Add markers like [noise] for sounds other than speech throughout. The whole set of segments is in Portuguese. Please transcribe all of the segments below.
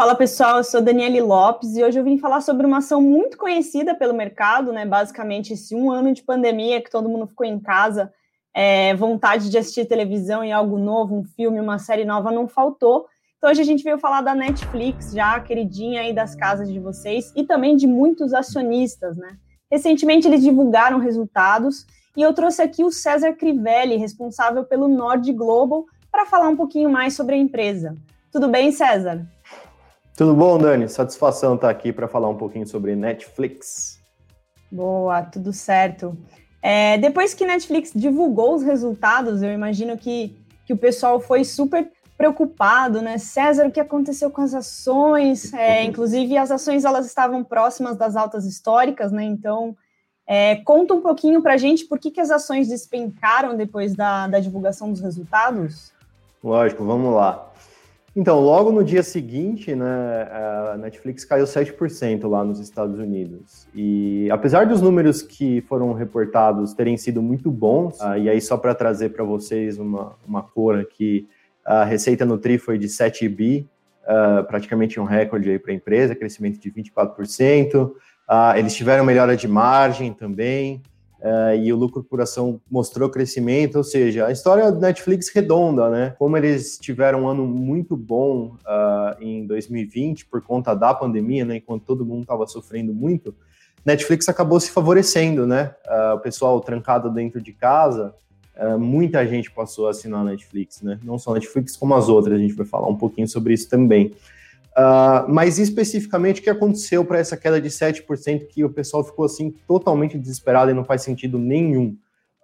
Fala pessoal, eu sou Daniele Lopes e hoje eu vim falar sobre uma ação muito conhecida pelo mercado, né? Basicamente, esse um ano de pandemia que todo mundo ficou em casa, é, vontade de assistir televisão e algo novo, um filme, uma série nova não faltou. Então hoje a gente veio falar da Netflix, já queridinha aí das casas de vocês e também de muitos acionistas, né? Recentemente eles divulgaram resultados e eu trouxe aqui o César Crivelli, responsável pelo Nord Global, para falar um pouquinho mais sobre a empresa. Tudo bem, César? Tudo bom, Dani? Satisfação estar aqui para falar um pouquinho sobre Netflix. Boa, tudo certo. É, depois que Netflix divulgou os resultados, eu imagino que, que o pessoal foi super preocupado, né? César, o que aconteceu com as ações? É, inclusive, as ações elas estavam próximas das altas históricas, né? Então, é, conta um pouquinho para a gente por que, que as ações despencaram depois da, da divulgação dos resultados. Lógico, vamos lá. Então, logo no dia seguinte, né, a Netflix caiu 7% lá nos Estados Unidos. E apesar dos números que foram reportados terem sido muito bons, uh, e aí só para trazer para vocês uma, uma cor aqui, a receita no TRI foi de 7 bi, uh, praticamente um recorde para a empresa, crescimento de 24%. Uh, ah, eles tiveram melhora de margem também, Uh, e o lucro por ação mostrou crescimento, ou seja, a história do Netflix redonda, né? Como eles tiveram um ano muito bom uh, em 2020 por conta da pandemia, né? Enquanto todo mundo estava sofrendo muito, Netflix acabou se favorecendo, né? Uh, o pessoal trancado dentro de casa, muita gente passou a assinar Netflix, né? Não só Netflix como as outras, a gente vai falar um pouquinho sobre isso também. Uh, mas especificamente o que aconteceu para essa queda de 7% que o pessoal ficou assim totalmente desesperado e não faz sentido nenhum.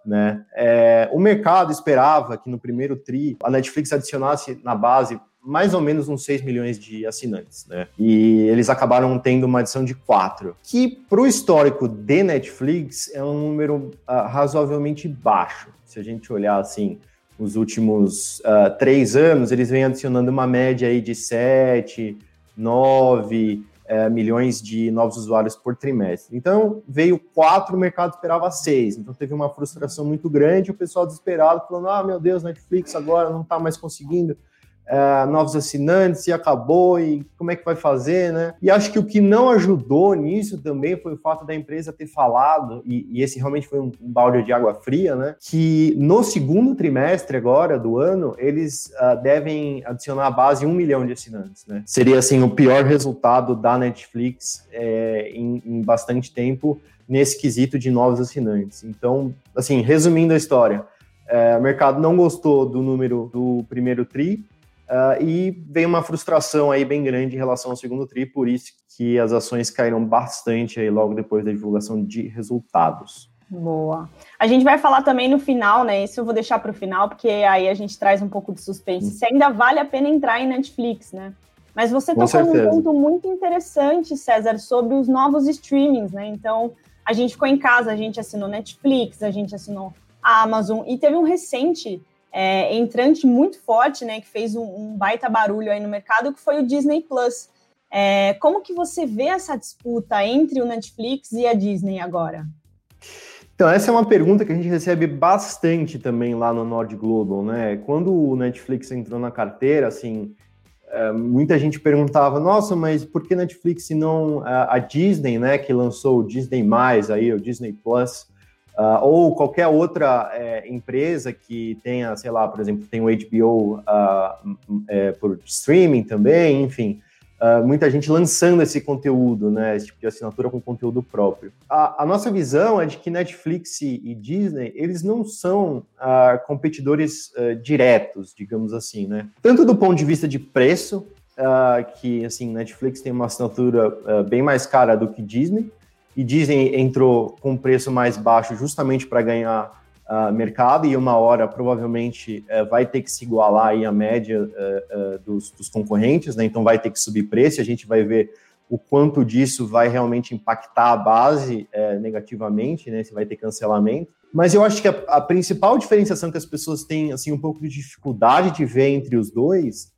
Né? É, o mercado esperava que no primeiro TRI a Netflix adicionasse na base mais ou menos uns 6 milhões de assinantes, né? E eles acabaram tendo uma adição de 4, que para o histórico de Netflix é um número uh, razoavelmente baixo. Se a gente olhar assim, os últimos uh, três anos, eles vêm adicionando uma média aí de 7, 9 uh, milhões de novos usuários por trimestre. Então, veio 4, o mercado esperava 6. Então, teve uma frustração muito grande, o pessoal desesperado, falando, ah, meu Deus, Netflix agora não está mais conseguindo é, novos assinantes e acabou, e como é que vai fazer, né? E acho que o que não ajudou nisso também foi o fato da empresa ter falado, e, e esse realmente foi um, um, balde de água fria, né? Que no segundo trimestre agora do ano, eles uh, devem adicionar a base um milhão de assinantes, né? Seria, assim, o pior resultado da Netflix é, em, em bastante tempo nesse quesito de novos assinantes. Então, assim, resumindo a história, é, o mercado não gostou do número do primeiro TRI, Uh, e veio uma frustração aí bem grande em relação ao segundo TRI, por isso que as ações caíram bastante aí logo depois da divulgação de resultados. Boa. A gente vai falar também no final, né? Isso eu vou deixar para o final, porque aí a gente traz um pouco de suspense. Se ainda vale a pena entrar em Netflix, né? Mas você Com tocou num ponto muito interessante, César, sobre os novos streamings, né? Então, a gente ficou em casa, a gente assinou Netflix, a gente assinou a Amazon, e teve um recente é, entrante muito forte, né, que fez um, um, baita barulho aí no mercado, que foi o Disney Plus. É, como que você vê essa disputa entre o Netflix e a Disney agora? Então, essa é uma pergunta que a gente recebe bastante também lá no Nord Global, né? Quando o Netflix entrou na carteira, assim, é, muita gente perguntava, nossa, mas por que Netflix e não a, Disney, né, que lançou o Disney+, aí, o Disney Plus, Uh, ou qualquer outra é, empresa que tenha, sei lá, por exemplo, tem o HBO uh, ah, é, por streaming também, enfim, uh, muita gente lançando esse conteúdo, né, esse tipo de assinatura com conteúdo próprio. A, a nossa visão é de que Netflix e, Disney, eles não são competidores diretos, digamos assim, né, tanto do ponto de vista de preço, que, assim, Netflix tem uma assinatura bem mais cara do que Disney, e Disney entrou com um preço mais baixo justamente para ganhar uh, mercado e uma hora provavelmente uh, vai ter que se igualar aí a média uh, dos, dos, concorrentes, né? Então vai ter que subir preço. A gente vai ver o quanto disso vai realmente impactar a base negativamente, né? Se vai ter cancelamento. Mas eu acho que a, a, principal diferenciação que as pessoas têm assim um pouco de dificuldade de ver entre os dois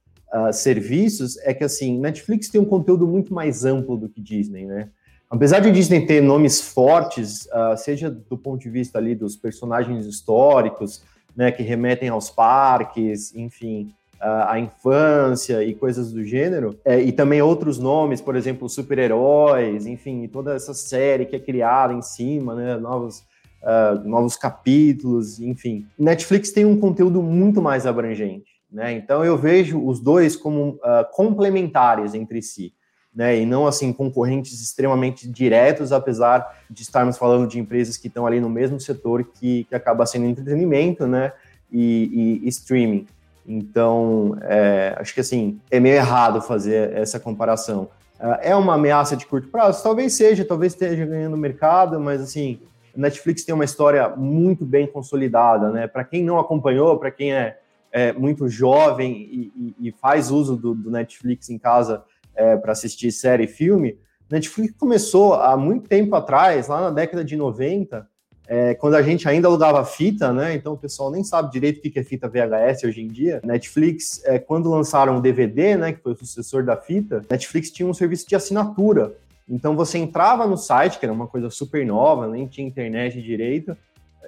serviços é que assim Netflix tem um conteúdo muito mais amplo do que Disney, né? Apesar de Disney ter nomes fortes, uh, seja do ponto de vista ali dos personagens históricos, né, que remetem aos parques, enfim, a infância e coisas do gênero, é, e também outros nomes, por exemplo, super-heróis, enfim, toda essa série que é criada em cima, né, novos, uh, novos capítulos, enfim. Netflix tem um conteúdo muito mais abrangente, né, então eu vejo os dois como uh, complementares entre si. Né, e não assim concorrentes extremamente diretos, apesar de estarmos falando de empresas que estão ali no mesmo setor que, que acaba sendo entretenimento, né, e, e, e streaming. Então, é, acho que assim, é meio errado fazer essa comparação. É, é uma ameaça de curto prazo? Talvez seja, talvez esteja ganhando mercado, mas assim, Netflix tem uma história muito bem consolidada, né? Para quem não acompanhou, para quem é, é, muito jovem e, e, faz uso do, do, Netflix em casa é, para assistir série e filme, Netflix começou há muito tempo atrás, lá na década de 90, é, quando a gente ainda alugava fita, né? Então o pessoal nem sabe direito o que é fita VHS hoje em dia. Netflix, é, quando lançaram o DVD, né, que foi o sucessor da fita, Netflix tinha um serviço de assinatura. Então você entrava no site, que era uma coisa super nova, nem tinha internet direito,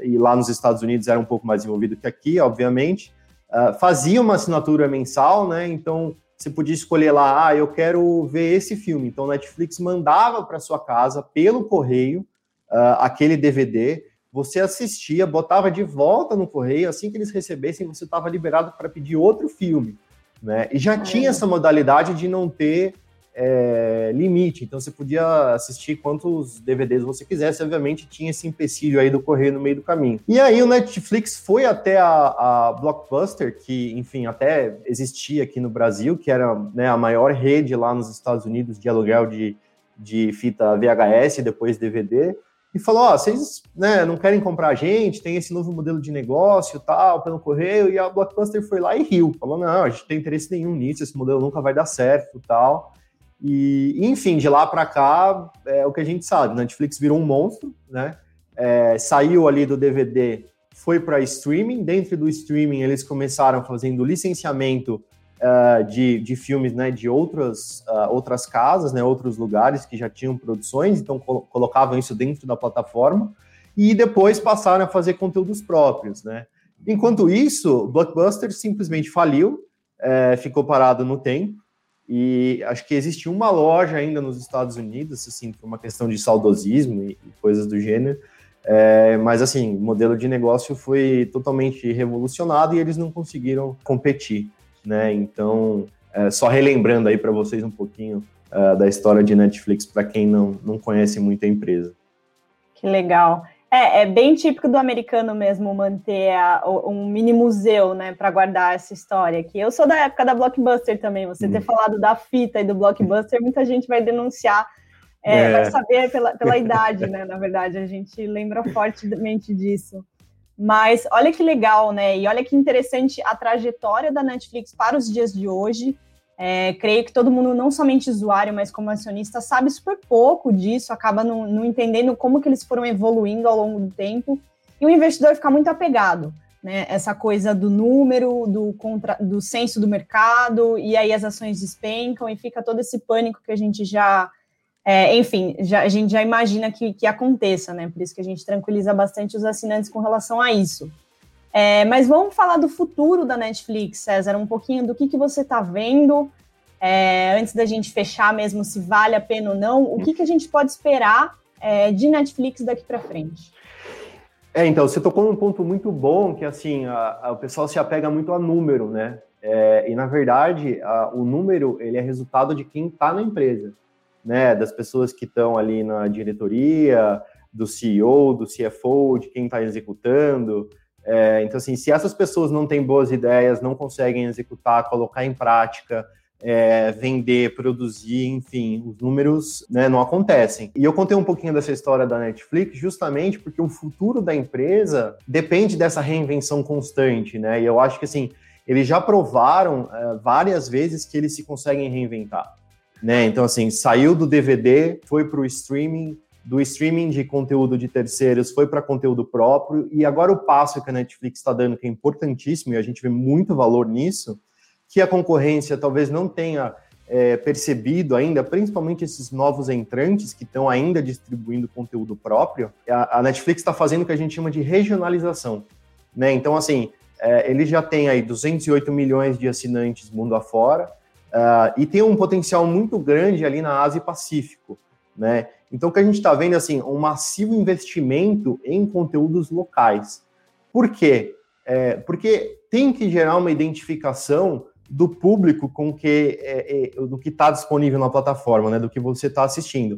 e lá nos Estados Unidos era um pouco mais desenvolvido que aqui, obviamente. Uh, fazia uma assinatura mensal, né? Então você podia escolher lá, ah, eu quero ver esse filme. Então Netflix mandava para sua casa pelo correio uh, aquele DVD você assistia, botava de volta no correio, assim que eles recebessem, você estava liberado para pedir outro filme. Né? E já tinha essa modalidade de não ter é, limite, então você podia assistir quantos DVDs você quisesse, obviamente tinha esse empecilho aí do correio no meio do caminho. E aí o Netflix foi até a, a Blockbuster, que enfim, até existia aqui no Brasil, que era né, a maior rede lá nos Estados Unidos de aluguel de, de fita VHS depois DVD, e falou: Ó, oh, vocês né, não querem comprar a gente, tem esse novo modelo de negócio tal, pelo correio, e a Blockbuster foi lá e riu. Falou: não, a gente não tem interesse nenhum nisso, esse modelo nunca vai dar certo tal. E, enfim, de lá para cá, é o que a gente sabe: Netflix virou um monstro, né? É, saiu ali do DVD, foi para streaming. Dentro do streaming, eles começaram fazendo licenciamento uh, de, de filmes né, de outras, uh, outras casas, né, outros lugares que já tinham produções, então col colocavam isso dentro da plataforma e depois passaram a fazer conteúdos próprios. Né? Enquanto isso, Blockbuster simplesmente faliu, é, ficou parado no tempo. E acho que existe uma loja ainda nos Estados Unidos, assim, por uma questão de saudosismo e, coisas do gênero. É, mas assim, o modelo de negócio foi totalmente revolucionado e eles não conseguiram competir né? Então, é, só relembrando aí para vocês um pouquinho uh, da história de Netflix para quem não, não conhece muito a empresa. Que legal. É, é bem típico do americano mesmo manter a, um mini museu, né, para guardar essa história aqui. Eu sou da época da Blockbuster também. Você hum. ter falado da fita e do Blockbuster, muita gente vai denunciar, é, é. vai saber pela, pela idade, né? Na verdade, a gente lembra fortemente disso. Mas olha que legal, né? E olha que interessante a trajetória da Netflix para os dias de hoje. É, creio que todo mundo, não somente usuário, mas como acionista, sabe super pouco disso, acaba não, não, entendendo como que eles foram evoluindo ao longo do tempo. E o investidor fica muito apegado, né? Essa coisa do número, do, contra, do senso do mercado, e aí as ações despencam e fica todo esse pânico que a gente já é, enfim, já, a gente já imagina que, que aconteça, né? Por isso que a gente tranquiliza bastante os assinantes com relação a isso. É, mas vamos falar do futuro da Netflix, César, um pouquinho do que, que você está vendo, é, antes da gente fechar mesmo se vale a pena ou não, o que, que a gente pode esperar é, de Netflix daqui para frente? É, então, você tocou num ponto muito bom, que assim, a, a, o pessoal se apega muito a número, né? É, e na verdade, a, o número ele é resultado de quem está na empresa né, das pessoas que estão ali na diretoria, do CEO, do CFO, de quem está executando. É, então, assim, se essas pessoas não têm boas ideias, não conseguem executar, colocar em prática, é, vender, produzir, enfim, os números né, não acontecem. E eu contei um pouquinho dessa história da Netflix justamente porque o futuro da empresa depende dessa reinvenção constante, né? E eu acho que assim, eles já provaram é, várias vezes que eles se conseguem reinventar. Né? Então, assim, saiu do DVD, foi para o streaming, do streaming de conteúdo de terceiros foi para conteúdo próprio, e agora o passo que a Netflix está dando, que é importantíssimo, e a gente vê muito valor nisso, que a concorrência talvez não tenha é, percebido ainda, principalmente esses novos entrantes que estão ainda distribuindo conteúdo próprio, a, a Netflix está fazendo o que a gente chama de regionalização. Né? Então, assim, é, ele já tem aí 208 milhões de assinantes mundo afora uh, e tem um potencial muito grande ali na Ásia e Pacífico, né? Então, o que a gente está vendo, assim, um massivo investimento em conteúdos locais. Por quê? É, porque tem que gerar uma identificação do público com que é, é, do que está disponível na plataforma, né, do que você está assistindo.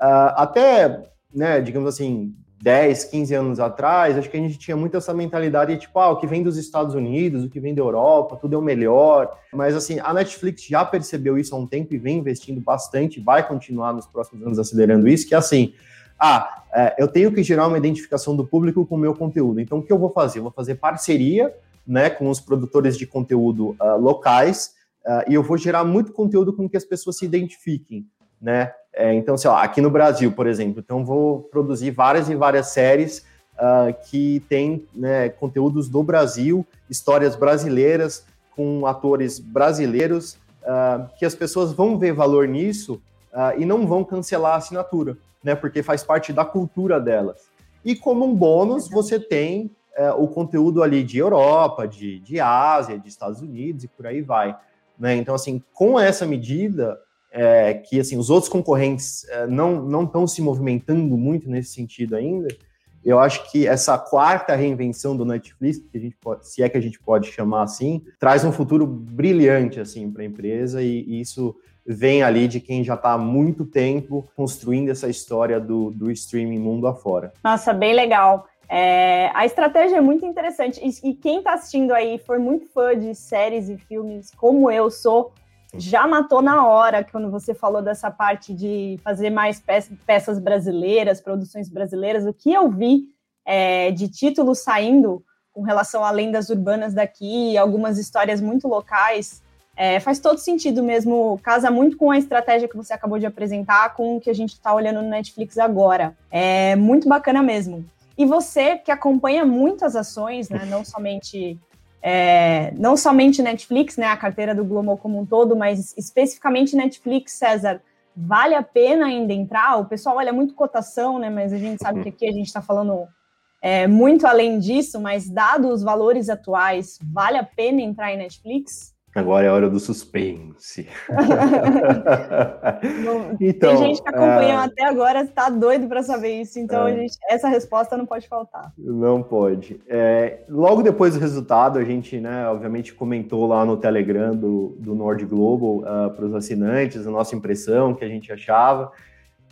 Uh, até, né, digamos assim, 10, 15 anos atrás, acho que a gente tinha muito essa mentalidade, tipo, ah, o que vem dos Estados Unidos, o que vem da Europa, tudo é o melhor. Mas, assim, a Netflix já percebeu isso há um tempo e vem investindo bastante, vai continuar nos próximos anos acelerando isso, que assim, ah, é, eu tenho que gerar uma identificação do público com o meu conteúdo. Então, o que eu vou fazer? Eu vou fazer parceria né, com os produtores de conteúdo uh, locais uh, e eu vou gerar muito conteúdo com que as pessoas se identifiquem, né? É, então, sei lá, aqui no Brasil, por exemplo, então vou produzir várias e várias séries uh, que têm né, conteúdos do Brasil, histórias brasileiras com atores brasileiros, que as pessoas vão ver valor nisso e não vão cancelar a assinatura né? Porque faz parte da cultura delas. E como um bônus, você tem é, o conteúdo ali de Europa, de, de Ásia, de Estados Unidos e por aí vai. Né? Então, assim, com essa medida, é, que assim, os outros concorrentes é, não não estão se movimentando muito nesse sentido ainda, eu acho que essa quarta reinvenção do Netflix, que a gente pode, se é que a gente pode chamar assim, traz um futuro brilhante assim para a empresa e, e, isso vem ali de quem já está há muito tempo construindo essa história do, do streaming mundo afora. Nossa, bem legal. É, a estratégia é muito interessante. E, e quem está assistindo aí for muito fã de séries e filmes, como eu sou, já matou na hora quando você falou dessa parte de fazer mais peças brasileiras, produções brasileiras. O que eu vi é, de títulos saindo com relação a lendas urbanas daqui, algumas histórias muito locais, é, faz todo sentido mesmo, casa muito com a estratégia que você acabou de apresentar, com o que a gente está olhando no Netflix agora. É muito bacana mesmo. E você que acompanha muitas ações, né, não somente é, não somente Netflix, né, a carteira do Globo como um todo, mas especificamente Netflix, César, vale a pena ainda entrar? O pessoal olha muito cotação, né, mas a gente sabe que aqui a gente está falando é, muito além disso, mas dados os valores atuais, vale a pena entrar em Netflix? Agora é a hora do suspense. [laughs] [laughs] então, Tem gente que acompanhou é... até agora, está doido para saber isso, então é... gente, essa resposta não pode faltar. Não pode. É, logo depois do resultado, a gente, né, obviamente, comentou lá no Telegram do, do Nord Global uh, ah, para os assinantes a nossa impressão, que a gente achava,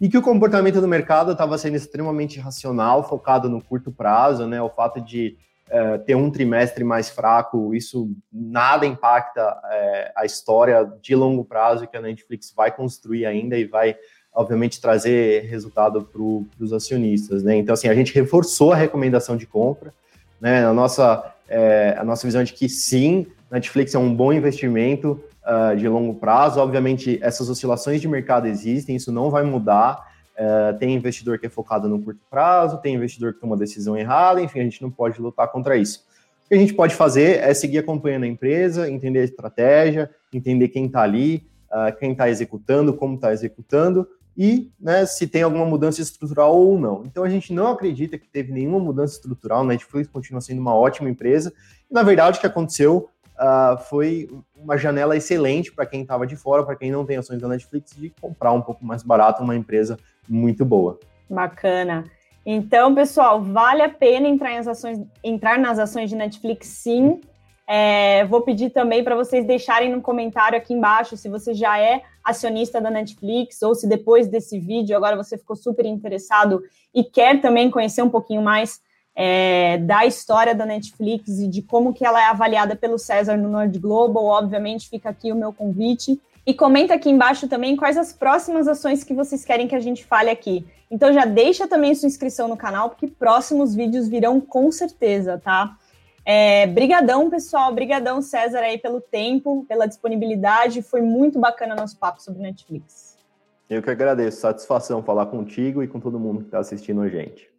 e que o comportamento do mercado estava sendo extremamente racional, focado no curto prazo, né, o fato de é, ter um trimestre mais fraco, isso nada impacta é, a história de longo prazo que a Netflix vai construir ainda e vai, obviamente, trazer resultado para os acionistas. Né? Então, assim, a gente reforçou a recomendação de compra, né? a, nossa, é, a nossa visão é de que sim, Netflix é um bom investimento uh, de longo prazo. Obviamente, essas oscilações de mercado existem, isso não vai mudar. Uh, tem investidor que é focado no curto prazo, tem investidor que toma decisão errada, enfim, a gente não pode lutar contra isso. O que a gente pode fazer é seguir acompanhando a empresa, entender a estratégia, entender quem está ali, uh, quem está executando, como está executando e né, se tem alguma mudança estrutural ou não. Então a gente não acredita que teve nenhuma mudança estrutural, a Netflix continua sendo uma ótima empresa. E na verdade o que aconteceu uh, foi uma janela excelente para quem estava de fora, para quem não tem ações da Netflix, de comprar um pouco mais barato uma empresa muito boa. Bacana. Então, pessoal, vale a pena entrar, ações, entrar nas ações de Netflix, sim. É, vou pedir também para vocês deixarem no comentário aqui embaixo se você já é acionista da Netflix ou se depois desse vídeo agora você ficou super interessado e quer também conhecer um pouquinho mais é, da história da Netflix e de como que ela é avaliada pelo César no Nord Global. Obviamente, fica aqui o meu convite. E comenta aqui embaixo também quais as próximas ações que vocês querem que a gente fale aqui. Então já deixa também sua inscrição no canal, porque próximos vídeos virão com certeza, tá? É, brigadão, pessoal. Brigadão, César, aí pelo tempo, pela disponibilidade. Foi muito bacana nosso papo sobre Netflix. Eu que agradeço. Satisfação falar contigo e com todo mundo que está assistindo a gente.